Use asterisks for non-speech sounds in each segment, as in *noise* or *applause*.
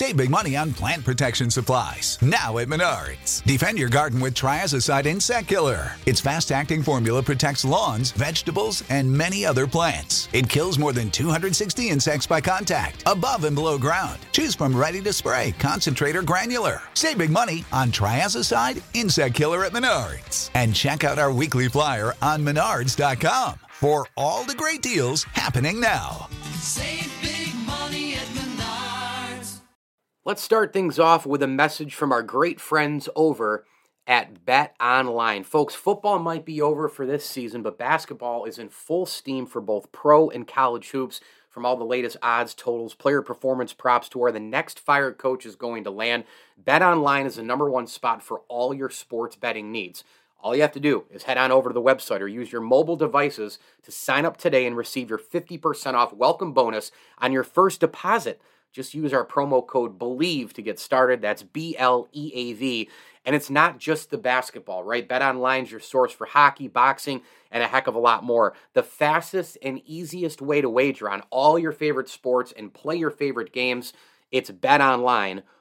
Save big money on plant protection supplies. Now at Menards. Defend your garden with Triazicide Insect Killer. Its fast acting formula protects lawns, vegetables, and many other plants. It kills more than 260 insects by contact, above and below ground. Choose from ready to spray, concentrate, or granular. Save big money on Triazicide Insect Killer at Menards. And check out our weekly flyer on menards.com for all the great deals happening now. Save Let's start things off with a message from our great friends over at Bet Online. Folks, football might be over for this season, but basketball is in full steam for both pro and college hoops. From all the latest odds, totals, player performance props to where the next fired coach is going to land, Bet Online is the number one spot for all your sports betting needs. All you have to do is head on over to the website or use your mobile devices to sign up today and receive your 50% off welcome bonus on your first deposit. Just use our promo code BELIEVE to get started. That's B L E A V. And it's not just the basketball, right? Bet Online is your source for hockey, boxing, and a heck of a lot more. The fastest and easiest way to wager on all your favorite sports and play your favorite games, it's Bet Online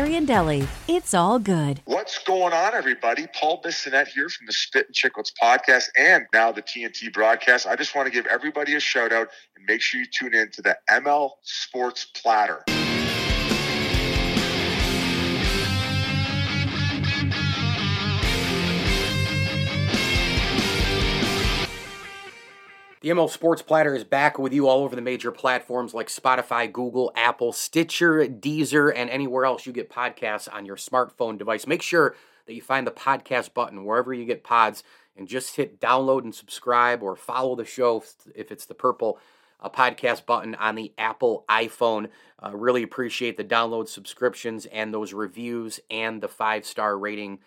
Deli. It's all good. What's going on, everybody? Paul Bissonnette here from the Spit and Chicklets podcast and now the TNT broadcast. I just want to give everybody a shout out and make sure you tune in to the ML Sports Platter. The ML Sports Platter is back with you all over the major platforms like Spotify, Google, Apple, Stitcher, Deezer, and anywhere else you get podcasts on your smartphone device. Make sure that you find the podcast button wherever you get pods and just hit download and subscribe or follow the show if it's the purple uh, podcast button on the Apple iPhone. Uh, really appreciate the download subscriptions and those reviews and the five star rating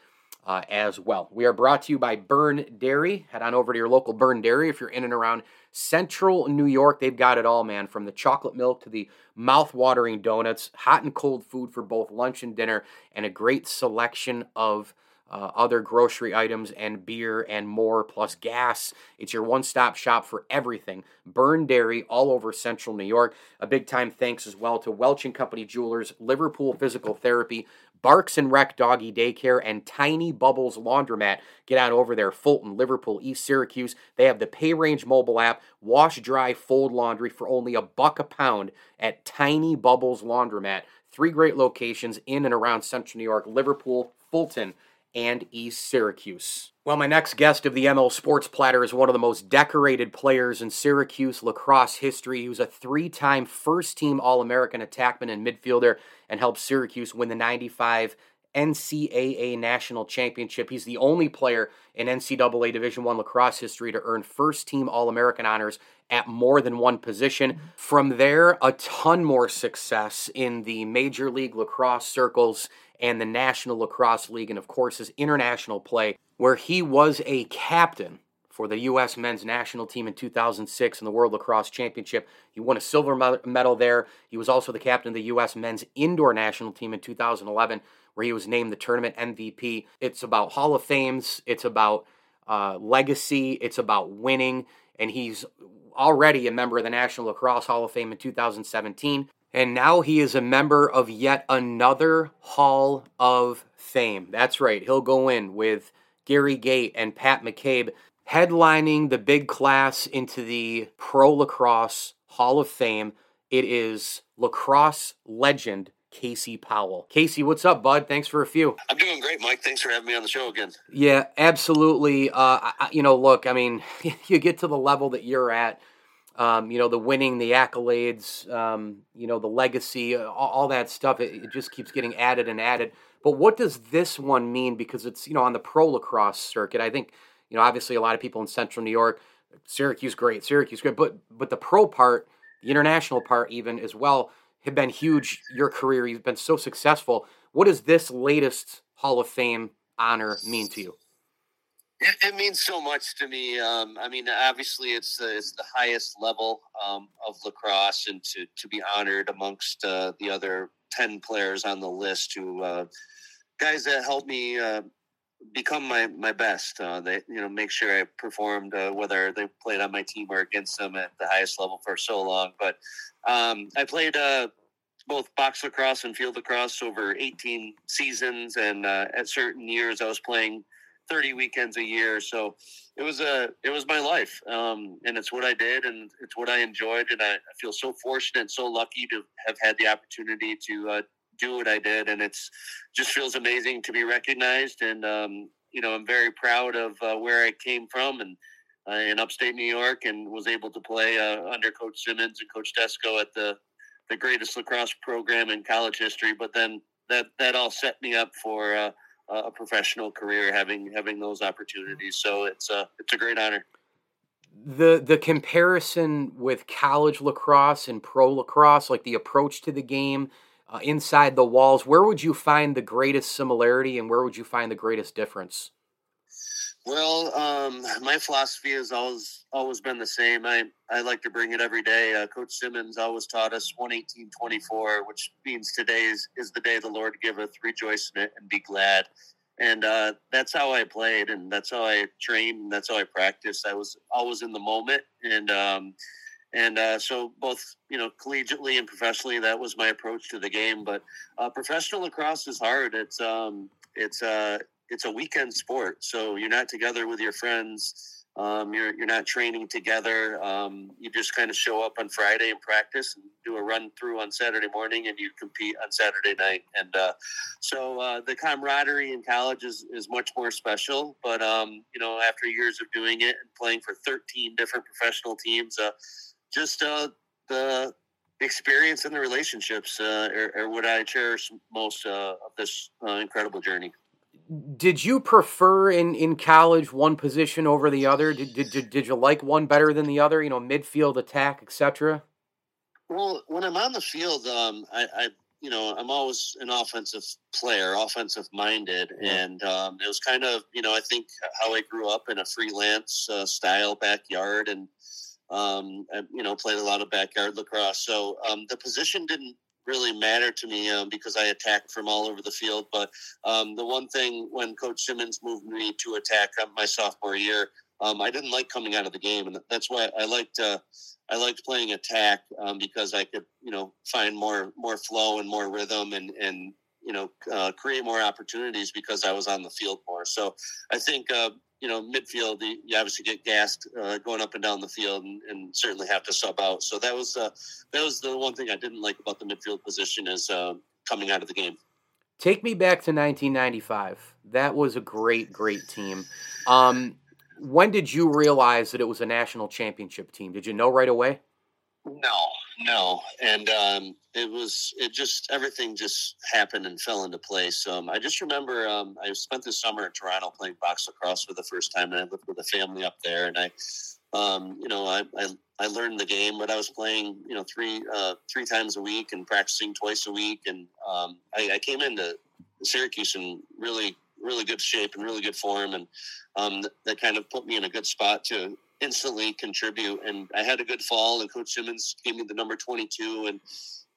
uh, as well. We are brought to you by Byrne Dairy. Head on over to your local Byrne Dairy if you're in and around central New York. They've got it all, man, from the chocolate milk to the mouth-watering donuts, hot and cold food for both lunch and dinner, and a great selection of uh, other grocery items and beer and more, plus gas. It's your one stop shop for everything. Byrne Dairy all over central New York. A big time thanks as well to Welch and Company Jewelers, Liverpool Physical Therapy, Barks and Rec Doggy Daycare, and Tiny Bubbles Laundromat. Get on over there, Fulton, Liverpool, East Syracuse. They have the PayRange mobile app. Wash, dry, fold laundry for only a buck a pound at Tiny Bubbles Laundromat. Three great locations in and around central New York, Liverpool, Fulton, and East Syracuse. Well, my next guest of the ML Sports Platter is one of the most decorated players in Syracuse lacrosse history. He was a three time first team All American attackman and midfielder and helped Syracuse win the 95 NCAA National Championship. He's the only player in NCAA Division One lacrosse history to earn first team All American honors at more than one position. Mm-hmm. From there, a ton more success in the Major League Lacrosse circles and the National Lacrosse League, and of course his international play, where he was a captain for the U.S. men's national team in 2006 in the World Lacrosse Championship. He won a silver medal there. He was also the captain of the U.S. men's indoor national team in 2011, where he was named the tournament MVP. It's about Hall of Fames, it's about uh, legacy, it's about winning, and he's already a member of the National Lacrosse Hall of Fame in 2017. And now he is a member of yet another Hall of Fame. That's right, he'll go in with Gary Gait and Pat McCabe headlining the big class into the Pro Lacrosse Hall of Fame. It is lacrosse legend Casey Powell. Casey, what's up, bud? Thanks for a few. I'm doing great, Mike. Thanks for having me on the show again. Yeah, absolutely. Uh, I, you know, look, I mean, *laughs* you get to the level that you're at um, you know, the winning, the accolades, um, you know, the legacy, uh, all, all that stuff. It, it, just keeps getting added and added. But what does this one mean? Because it's, you know, on the pro lacrosse circuit, I think, you know, obviously a lot of people in central New York, Syracuse, great, Syracuse, great. But, but the pro part, the international part, even as well, have been huge. Your career, you've been so successful. What does this latest Hall of Fame honor mean to you? It, it means so much to me. Um, I mean, obviously, it's the, it's the highest level um, of lacrosse, and to to be honored amongst uh, the other ten players on the list, who uh, guys that helped me uh, become my my best. Uh, they you know make sure I performed uh, whether they played on my team or against them at the highest level for so long. But um, I played uh, both box lacrosse and field lacrosse over 18 seasons, and uh, at certain years I was playing 30 weekends a year. So it was a it was my life, um, and it's what I did, and it's what I enjoyed, and I, I feel so fortunate so lucky to have had the opportunity to uh, do what I did, and it's just feels amazing to be recognized, and um, you know I'm very proud of uh, where I came from and. Uh, in upstate New York, and was able to play uh, under Coach Simmons and Coach Desko at the the greatest lacrosse program in college history. But then that that all set me up for uh, a professional career, having having those opportunities. So it's a it's a great honor. The the comparison with college lacrosse and pro lacrosse, like the approach to the game uh, inside the walls, where would you find the greatest similarity, and where would you find the greatest difference? Well, um, my philosophy has always always been the same. I, I like to bring it every day. Uh, Coach Simmons always taught us 118-24, which means today is, is the day the Lord giveth. Rejoice in it and be glad. And uh, that's how I played, and that's how I trained, and that's how I practiced. I was always in the moment, and um, and uh, so both you know collegiately and professionally, that was my approach to the game. But uh, professional lacrosse is hard. It's um, it's uh, it's a weekend sport, so you're not together with your friends. Um, you're you're not training together. Um, you just kind of show up on Friday and practice and do a run through on Saturday morning, and you compete on Saturday night. And uh, so uh, the camaraderie in college is, is much more special. But um, you know, after years of doing it and playing for 13 different professional teams, uh, just uh, the experience and the relationships uh, are, are, what I cherish most uh, of this incredible journey did you prefer in, in college one position over the other? Did, did, did you like one better than the other? You know, midfield, attack, etc. Well, when I'm on the field, um, I, I, you know, I'm always an offensive player, offensive minded, and um, it was kind of, you know, I think how I grew up in a freelance uh, style backyard, and um, I, you know, played a lot of backyard lacrosse. So um, the position didn't really matter to me um, because I attacked from all over the field. But um, the one thing when Coach Simmons moved me to attack my sophomore year, um, I didn't like coming out of the game, and that's why I liked uh, I liked playing attack um, because I could you know find more more flow and more rhythm and and you know uh, create more opportunities because I was on the field more. So I think uh, you know, midfield, you obviously get gassed uh, going up and down the field, and, and, certainly have to sub out. So that was uh, that was the one thing I didn't like about the midfield position is uh, coming out of the game. Take me back to 1995. That was a great, great team. Um, when did you realize that it was a national championship team? Did you know right away? No, no, and um, it was it just everything just happened and fell into place. Um, I just remember um, I spent the summer in Toronto playing box lacrosse for the first time, and I lived with a family up there, and I, um, you know, I, I, I learned the game, but I was playing, you know, three uh, three times a week and practicing twice a week, and um, I, I came into Syracuse in really really good shape and really good form, and um, that kind of put me in a good spot to instantly contribute. And I had a good fall, and Coach Simmons gave me the number 22. And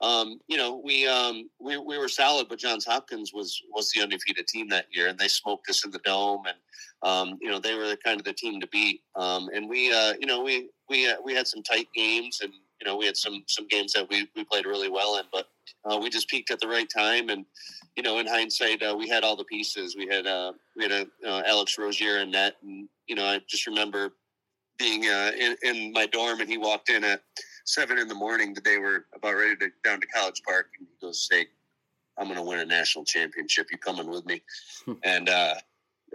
um, you know, we um, we we were solid, but Johns Hopkins was was the undefeated team that year, and they smoked us in the dome. And um, you know, they were the kind of the team to beat. Um, and we, uh, you know, we we uh, we had some tight games, and you know, we had some some games that we we played really well in, but uh, we just peaked at the right time. And you know, in hindsight, uh, we had all the pieces. We had uh, we had a, uh, Alex Rozier in net, and you know, I just remember being uh, in, in, my dorm, and he walked in at seven in the morning the day we're about ready to down to College Park, and he goes, "Say, I'm going to win a national championship. You coming with me?" Hmm. and uh,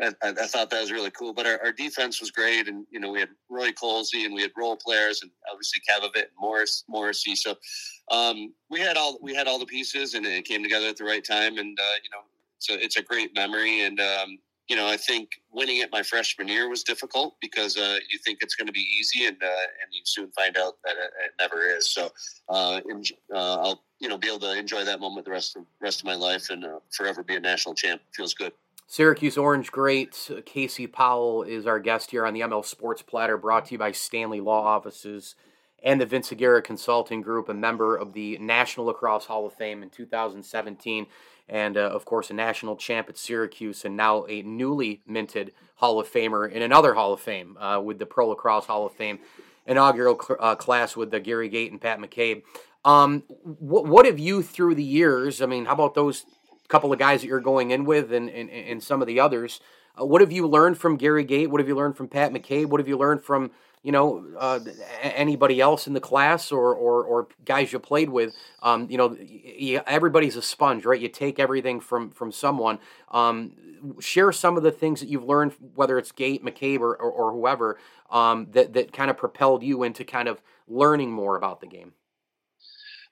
I, I, thought that was really cool. But our, our, defense was great, and you know we had Roy Colsey and we had role players, and obviously Kavovit and Morris Morrissey. So um, we had all we had all the pieces, and it came together at the right time. And uh, you know, it's a it's a great memory, and um, you know, I think winning it my freshman year was difficult because uh, you think it's going to be easy, and uh, and you soon find out that it, it never is. So, uh, uh, I'll you know be able to enjoy that moment the rest of rest of my life and uh, forever be a national champ. Feels good. Syracuse Orange great Casey Powell is our guest here on the ML Sports Platter, brought to you by Stanley Law Offices and the Vince Aguirre Consulting Group, a member of the National Lacrosse Hall of Fame in 2017, and uh, of course a national champ at Syracuse, and now a newly minted Hall of Famer in another Hall of Fame uh, with the Pro Lacrosse Hall of Fame inaugural cl- uh, class with the Gary Gait and Pat McCabe. Um, what, have you through the years? I mean, how about those couple of guys that you're going in with, and and, and some of the others? Uh, what have you learned from Gary Gait? What have you learned from Pat McCabe? What have you learned from you know uh, anybody else in the class or or, or guys you played with? Um, you know, you, everybody's a sponge, right? You take everything from from someone. Um, share some of the things that you've learned, whether it's Gait, McCabe, or, or, or whoever, um, that that kind of propelled you into kind of learning more about the game.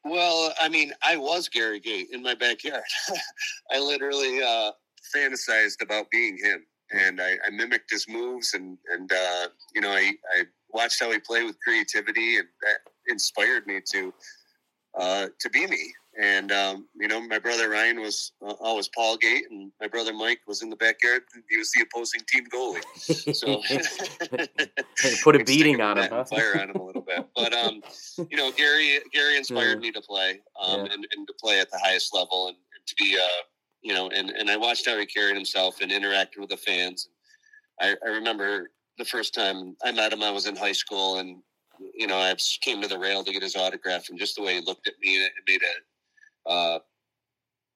Well, I mean, I was Gary Gait in my backyard. *laughs* I literally uh, fantasized about being him, and I, I mimicked his moves, and and uh, you know, I, I watched how he played with creativity, and that inspired me to uh, to be me. And um, you know, my brother Ryan was uh, always Paul Gait, and my brother Mike was in the backyard. He was the opposing team goalie, so *laughs* *laughs* Put a beating on him, huh? Fire on him a little bit, but um, you know, Gary Gary *laughs* inspired Yeah. me to play um, Yeah. and, and to play at the highest level, and, and to be uh, you know, and and I watched how he carried himself and interacted with the fans. I, I remember the first time I met him, I was in high school, and you know, I came to the rail to get his autograph, and just the way he looked at me, it made a uh,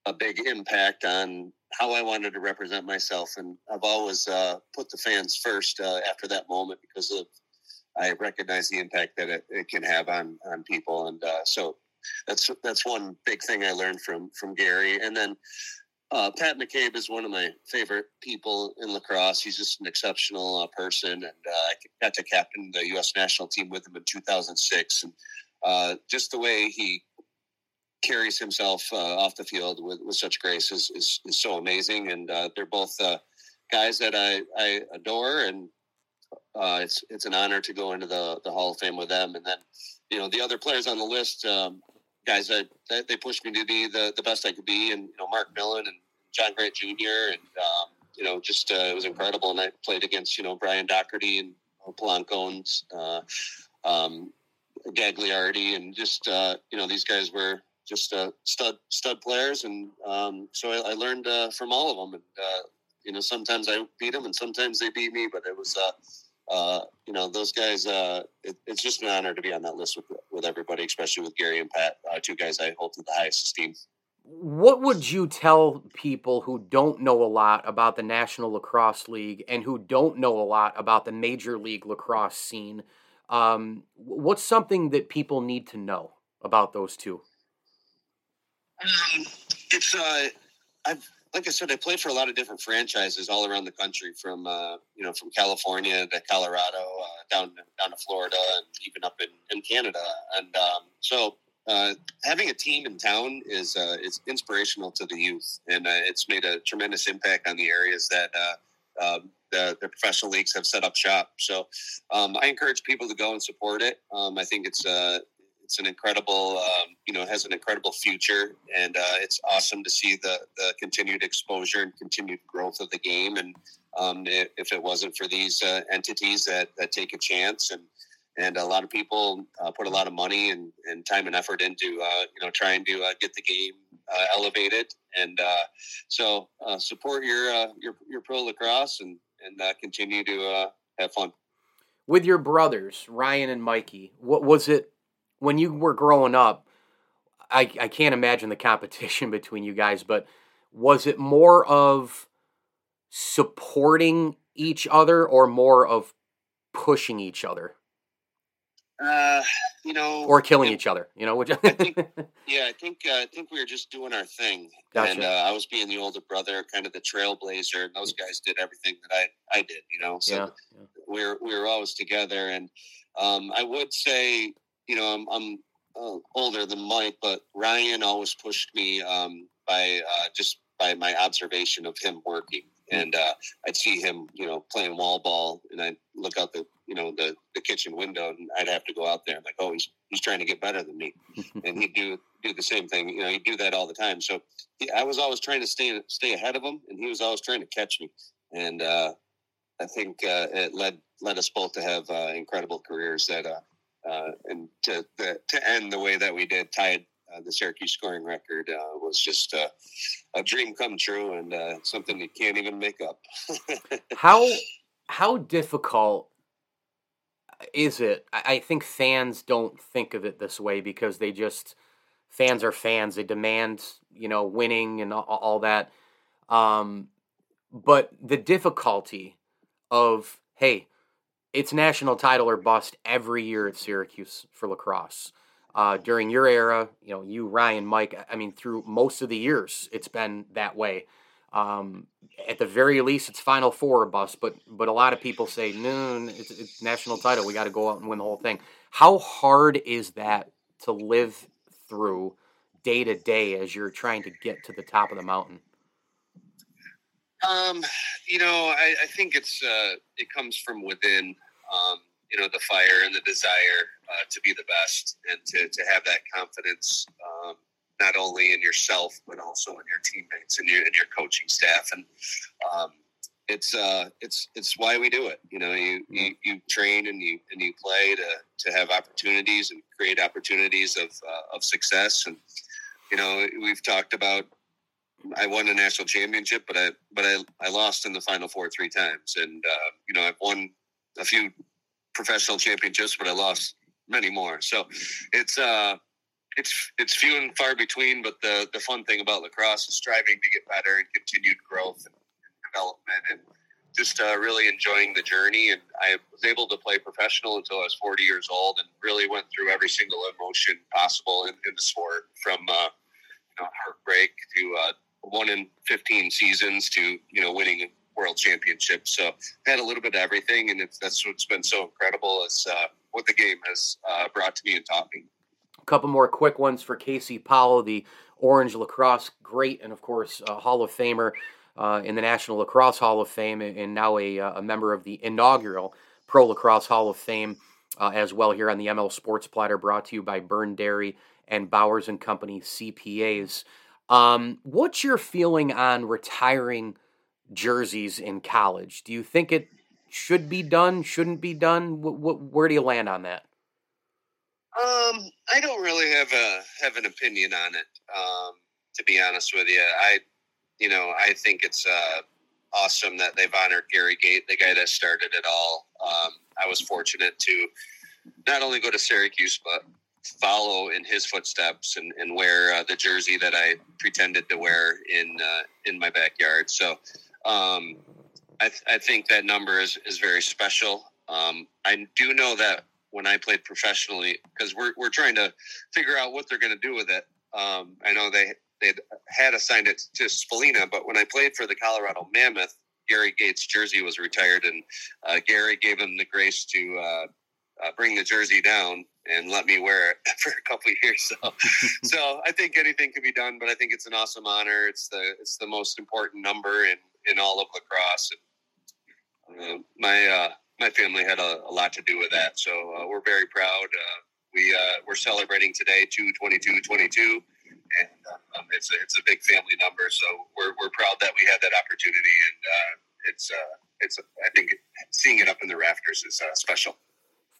a big impact on how I wanted to represent myself. And I've always uh, put the fans first uh, after that moment because of I recognize the impact that it, it can have on on people, and uh, so that's that's one big thing I learned from from Gary. And then uh, Pat McCabe is one of my favorite people in lacrosse. He's just an exceptional uh, person, and uh, I got to captain the U.S. national team with him in 2006, and uh, just the way he carries himself uh, off the field with, with such grace is, is, is so amazing. And they're both guys that I, I adore, and uh, it's it's an honor to go into the, the Hall of Fame with them. And then, you know, the other players on the list, um, guys that, that they pushed me to be the, the best I could be, and you know, Mark Millon and John Grant Jr. and um, you know, just uh, it was incredible. And I played against you know Brian Dougherty and Polanco and uh, um, Gagliardi, and just uh, you know these guys were just uh, stud stud players, and um, so I, I learned uh, from all of them. And uh, you know, sometimes I beat them, and sometimes they beat me, but it was. Uh, uh, you know those guys. It, it's just an honor to be on that list with with everybody, especially with Gary and Pat, two guys I hold to the highest esteem. What would you tell people who don't know a lot about the National Lacrosse League and who don't know a lot about the Major League Lacrosse scene? Um, what's something that people need to know about those two? Um, it's uh, I've like I said, I played for a lot of different franchises all around the country, from uh, you know, from California to Colorado, uh, down down to Florida, and even up in, in Canada. And um, so, uh, having a team in town is uh, is inspirational to the youth, and uh, it's made a tremendous impact on the areas that. Uh, um, the, the professional leagues have set up shop. So um, I encourage people to go and support it. Um, I think it's uh, it's an incredible, um, you know, has an incredible future, and uh, it's awesome to see the the continued exposure and continued growth of the game. And um, if it wasn't for these entities that that take a chance and and a lot of people uh, put a lot of money and, and time and effort into uh, you know trying to uh, get the game uh, elevated and uh, so uh, support your your your pro lacrosse and and continue to have fun. With your brothers, Ryan and Mikey, what was it when you were growing up? I, I can't imagine the competition *laughs* between you guys, but was it more of supporting each other or more of pushing each other Uh, you know, or killing each other? You know, which think- *laughs* Yeah, I think uh, I think we were just doing our thing, Gotcha. and uh, I was being the older brother, kind of the trailblazer, and those guys did everything that I I did. You know, so yeah, yeah. we were we were always together, and um, I would say, you know, I'm, I'm uh, older than Mike, but Ryan always pushed me um, by uh, just by my observation of him working, and uh, I'd see him, you know, playing wall ball, and I'd look out the, you know, the, the kitchen window, and I'd have to go out there. and like, oh, he's he's trying to get better than me, *laughs* and he'd do do the same thing. You know, he'd do that all the time. So he, I was always trying to stay stay ahead of him, and he was always trying to catch me. And uh, I think uh, it led led us both to have uh, incredible careers that. Uh, uh, and to the, to end the way that we did, tied uh, the Syracuse scoring record uh, was just uh, a dream come true and uh, something you can't even make up. *laughs* how how difficult is it? I think fans don't think of it this way because they just fans are fans. They demand you know winning and all that. Um, but the difficulty of hey, it's national title or bust every year at Syracuse for lacrosse. Uh, during your era, you know, you, Ryan, Mike, I mean, through most of the years, it's been that way. Um, at the very least, it's Final Four bust, but but a lot of people say, no, it's, it's national title. We got to go out and win the whole thing. How hard is that to live through day to day as you're trying to get to the top of the mountain? Um, you know, I, I think it's uh, it comes from within. Um, you know, the fire and the desire uh, to be the best and to to have that confidence, um, not only in yourself but also in your teammates and your and your coaching staff. And um, it's uh, it's it's why we do it. You know, you, you you train and you and you play to to have opportunities and create opportunities of uh, of success. And you know, we've talked about I won a national championship, but I but I, I lost in the final four three times, and uh, you know I've won a few professional championships, but I lost many more. So it's uh it's it's few and far between. But the the fun thing about lacrosse is striving to get better and continued growth and, development, and just uh, really enjoying the journey. And I was able to play professional until I was 40 years old, and really went through every single emotion possible in, in the sport, from uh, you know heartbreak to uh, one in 15 seasons to you know winning world championships. So I had a little bit of everything, and that's what's been so incredible is uh, what the game has uh, brought to me and taught me. A couple more quick ones for Casey Powell, the Orange lacrosse great, and of course uh, Hall of Famer uh, in the National Lacrosse Hall of Fame, and now a, uh, a member of the inaugural Pro Lacrosse Hall of Fame uh, as well. Here on the ML Sports Platter, brought to you by Byrne Dairy and Bowers and Company CPAs. Um, what's your feeling on retiring jerseys in college? Do you think it should be done? Shouldn't be done? Wh- wh- where do you land on that? Um, I don't really have a have an opinion on it. Um, to be honest with you, I, you know, I think it's uh, awesome that they've honored Gary Gait, the guy that started it all. Um, I was fortunate to not only go to Syracuse, but follow in his footsteps and, and wear uh, the jersey that I pretended to wear in uh, in my backyard. So um, I, th- I think that number is, is very special. Um, I do know that when I played professionally, because we're, we're trying to figure out what they're going to do with it. Um, I know they they had assigned it to Spallina, but when I played for the Colorado Mammoth, Gary Gait's jersey was retired, and uh, Gary gave him the grace to uh, uh, bring the jersey down and let me wear it *laughs* for a couple of years. So, *laughs* so I think anything can be done, but I think it's an awesome honor. It's the it's the most important number in in all of lacrosse. And uh, my uh, my family had a, a, lot to do with that, so uh, we're very proud. Uh, we uh, we're celebrating today, two twenty two twenty two. And um, it's a, it's a big family number, so we're, we're proud that we had that opportunity, and it's it's I think seeing it up in the rafters is special.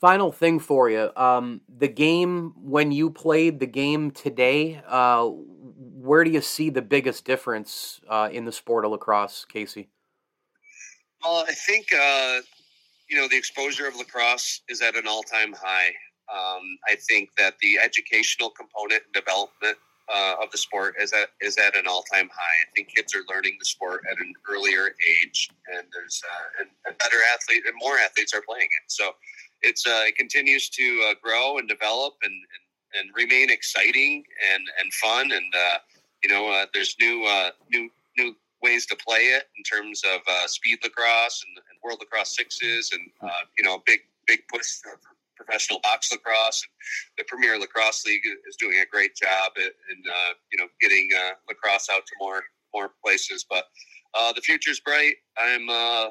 Final thing for you. Um, the game when you played the game today, uh, where do you see the biggest difference uh, in the sport of lacrosse, Casey? Well, I think uh, you know the exposure of lacrosse is at an all-time high. Um, I think that the educational component and development uh, of the sport is at is at an all-time high. I think kids are learning the sport at an earlier age, and there's uh, and, and better athletes and more athletes are playing it. So it's uh, it continues to uh, grow and develop and, and, and remain exciting and and fun and uh, you know uh, there's new new new ways to play it in terms of uh, speed lacrosse and, and, world lacrosse sixes and you know big big push for professional box lacrosse and the premier lacrosse league is doing a great job in you know getting lacrosse out to more more places. But uh, the future's bright. I'm uh,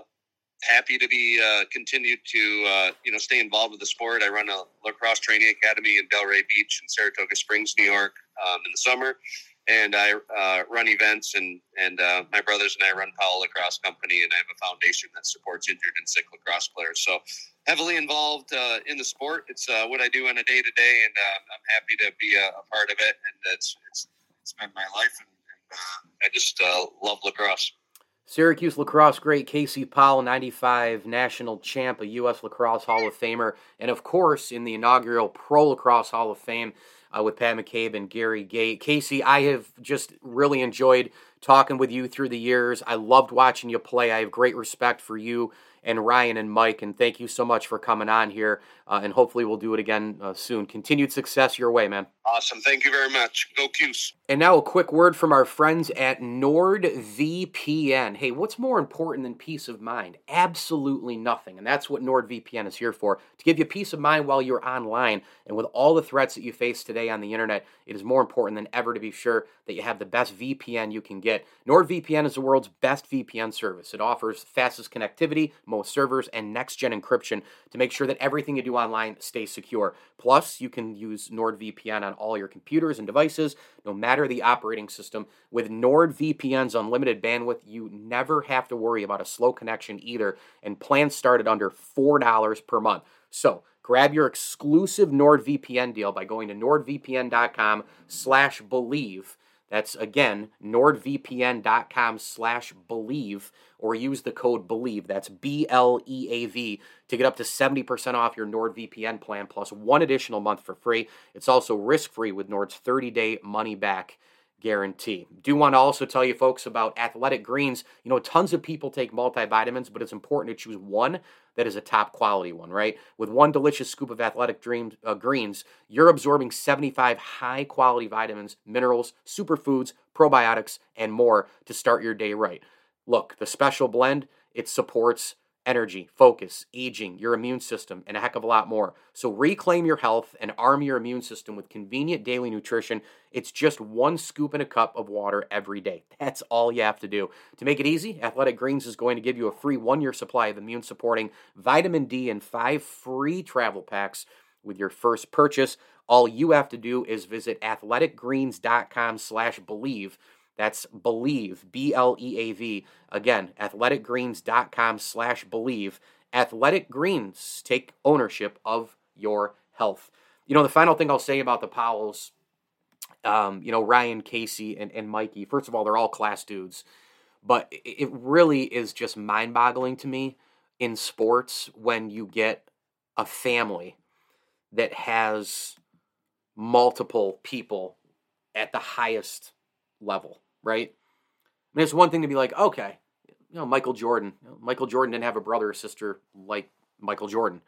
happy to be uh, continued to uh, you know stay involved with the sport. I run a lacrosse training academy in Delray Beach in Saratoga Springs, New York, um, in the summer, and I uh, run events and and uh, my brothers and I run Powell Lacrosse Company, and I have a foundation that supports injured and sick lacrosse players. So heavily involved uh, in the sport. It's uh, what I do on a day to day, and uh, I'm happy to be a, a, part of it. And it's it's, it's been my life, and, and uh, I just love lacrosse. Syracuse lacrosse great Casey Powell, 95 national champ, a U.S. Lacrosse Hall of Famer, and of course in the inaugural Pro Lacrosse Hall of Fame uh, with Pat McCabe and Gary Gait. Casey, I have just really enjoyed talking with you through the years. I loved watching you play. I have great respect for you and Ryan and Mike. And thank you so much for coming on here. Uh, and hopefully we'll do it again uh, soon. Continued success your way, man. Awesome. Thank you very much. Go Cuse. And now a quick word from our friends at NordVPN. Hey, what's more important than peace of mind? Absolutely nothing. And that's what NordVPN is here for to give you peace of mind while you're online. And with all the threats that you face today on the internet, it is more important than ever to be sure that you have the best VPN you can get. NordVPN is the world's best VPN service. It offers fastest connectivity, most servers, and next gen encryption to make sure that everything you do online stay secure. Plus, you can use NordVPN on all your computers and devices, no matter the operating system. With NordVPN's unlimited bandwidth, you never have to worry about a slow connection either, and plans start at under $4 per month. So, grab your exclusive NordVPN deal by going to nordvpn.com slash believe that's again nordvpn.com slash believe or use the code believe. That's B L E A V to get up to 70% off your NordVPN plan plus one additional month for free. It's also risk free with Nord's 30 day money back guarantee. Do want to also tell you folks about Athletic Greens. You know, tons of people take multivitamins, but it's important to choose one that is a top quality one, right? With one delicious scoop of Athletic uh, Greens, you're absorbing 75 high quality vitamins, minerals, superfoods, probiotics, and more to start your day right. Look, the special blend, it supports energy, focus, aging, your immune system, and a heck of a lot more. So reclaim your health and arm your immune system with convenient daily nutrition. It's just one scoop in a cup of water every day. *laughs* That's all you have to do. To make it easy, Athletic Greens is going to give you a free one year supply of immune supporting vitamin D and five free travel packs with your first purchase. All you have to do is visit athleticgreens.com slash believe that's Believe, B L E A V. Again, athleticgreens.com slash believe. Athletic Greens, take ownership of your health. You know, the final thing I'll say about the Powells, um, you know, Ryan, Casey, and, and Mikey, first of all, they're all class dudes. But it really is just mind boggling to me in sports when you get a family that has multiple people at the highest level right? I mean, it's one thing to be like, okay, you know, Michael Jordan. Michael Jordan didn't have a brother or sister like Michael Jordan.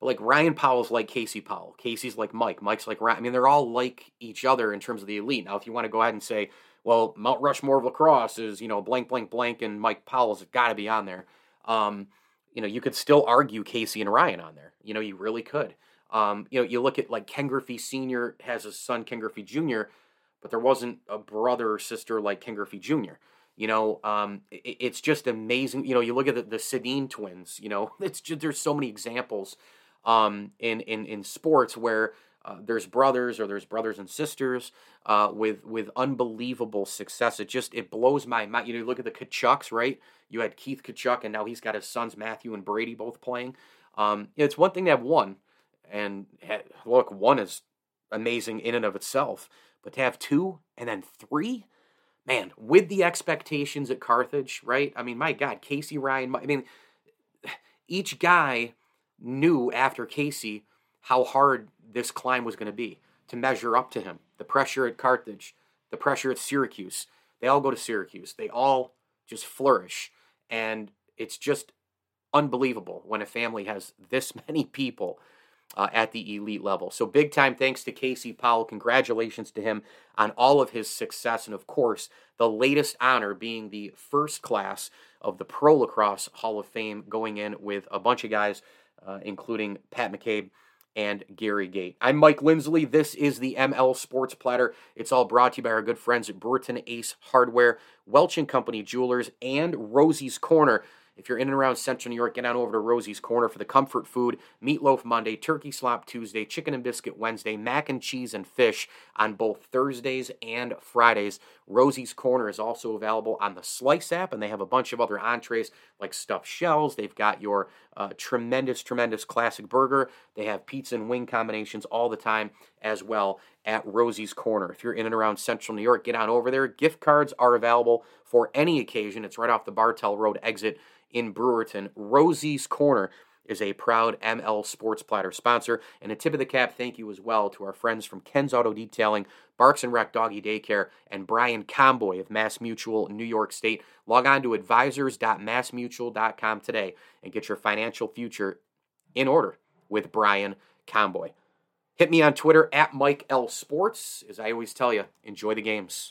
But like Ryan Powell's like Casey Powell. Casey's like Mike. Mike's like Ryan. I mean, they're all like each other in terms of the elite. Now, if you want to go ahead and say, well, Mount Rushmore of lacrosse is, you know, blank, blank, blank, and Mike Powell's got to be on there. Um, you know, you could still argue Casey and Ryan on there. You know, you really could. Um, you know, you look at like Ken Griffey Sr. has a son, Ken Griffey Jr but there wasn't a brother or sister like Ken Griffey Jr. You know, um, it, it's just amazing. You know, you look at the, the Sedin twins. You know, *laughs* it's just there's so many examples um, in in in sports where uh, there's brothers or there's brothers and sisters uh, with with unbelievable success. It just it blows my mind. You know, you look at the Tkachuks, right? You had Keith Tkachuk, and now he's got his sons Matthew and Brady both playing. Um, it's one thing to have one, and look, one is amazing in and of itself. But to have two and then three, man, with the expectations at Carthage, right? I mean, my God, Casey Ryan, I mean, each guy knew after Casey how hard this climb was going to be to measure up to him. The pressure at Carthage, the pressure at Syracuse. They all go to Syracuse. They all just flourish. And it's just unbelievable when a family has this *laughs* many people uh, at the elite level. So, big time thanks to Casey Powell. Congratulations to him on all of his success. And, of course, the latest honor being the first class of the Pro Lacrosse Hall of Fame, going in with a bunch of guys, uh, including Pat McCabe and Gary Gait. I'm Mike Lindsley. This is the ML Sports Platter. It's all brought to you by our good friends at Brewerton Ace Hardware, Welch and Company Jewelers, and Rosie's Corner. If you're in and around Central New York, get on over to Rosie's Corner for the comfort food meatloaf Monday, turkey slop Tuesday, chicken and biscuit Wednesday, mac and cheese and fish on both Thursdays and Fridays. Rosie's Corner is also available on the Slice app, and they have a bunch of other entrees like stuffed shells. They've got your uh, tremendous, tremendous classic burger. They have pizza and wing combinations all the time as well at Rosie's Corner. If you're in and around Central New York, get on over there. Gift cards are available for any occasion. It's right off the Bartell Road exit in Brewerton. Rosie's Corner is a proud ML Sports Platter sponsor. And a tip of the cap thank you as well to our friends from Ken's Auto Detailing, Barks and Rec Doggy Daycare, and Brian Comboy of Mass Mutual, New York State. Log on to advisors.massmutual.com today and get your financial future in order with Brian Comboy. Hit me on Twitter at Mike L Sports. As I always tell you, enjoy the games.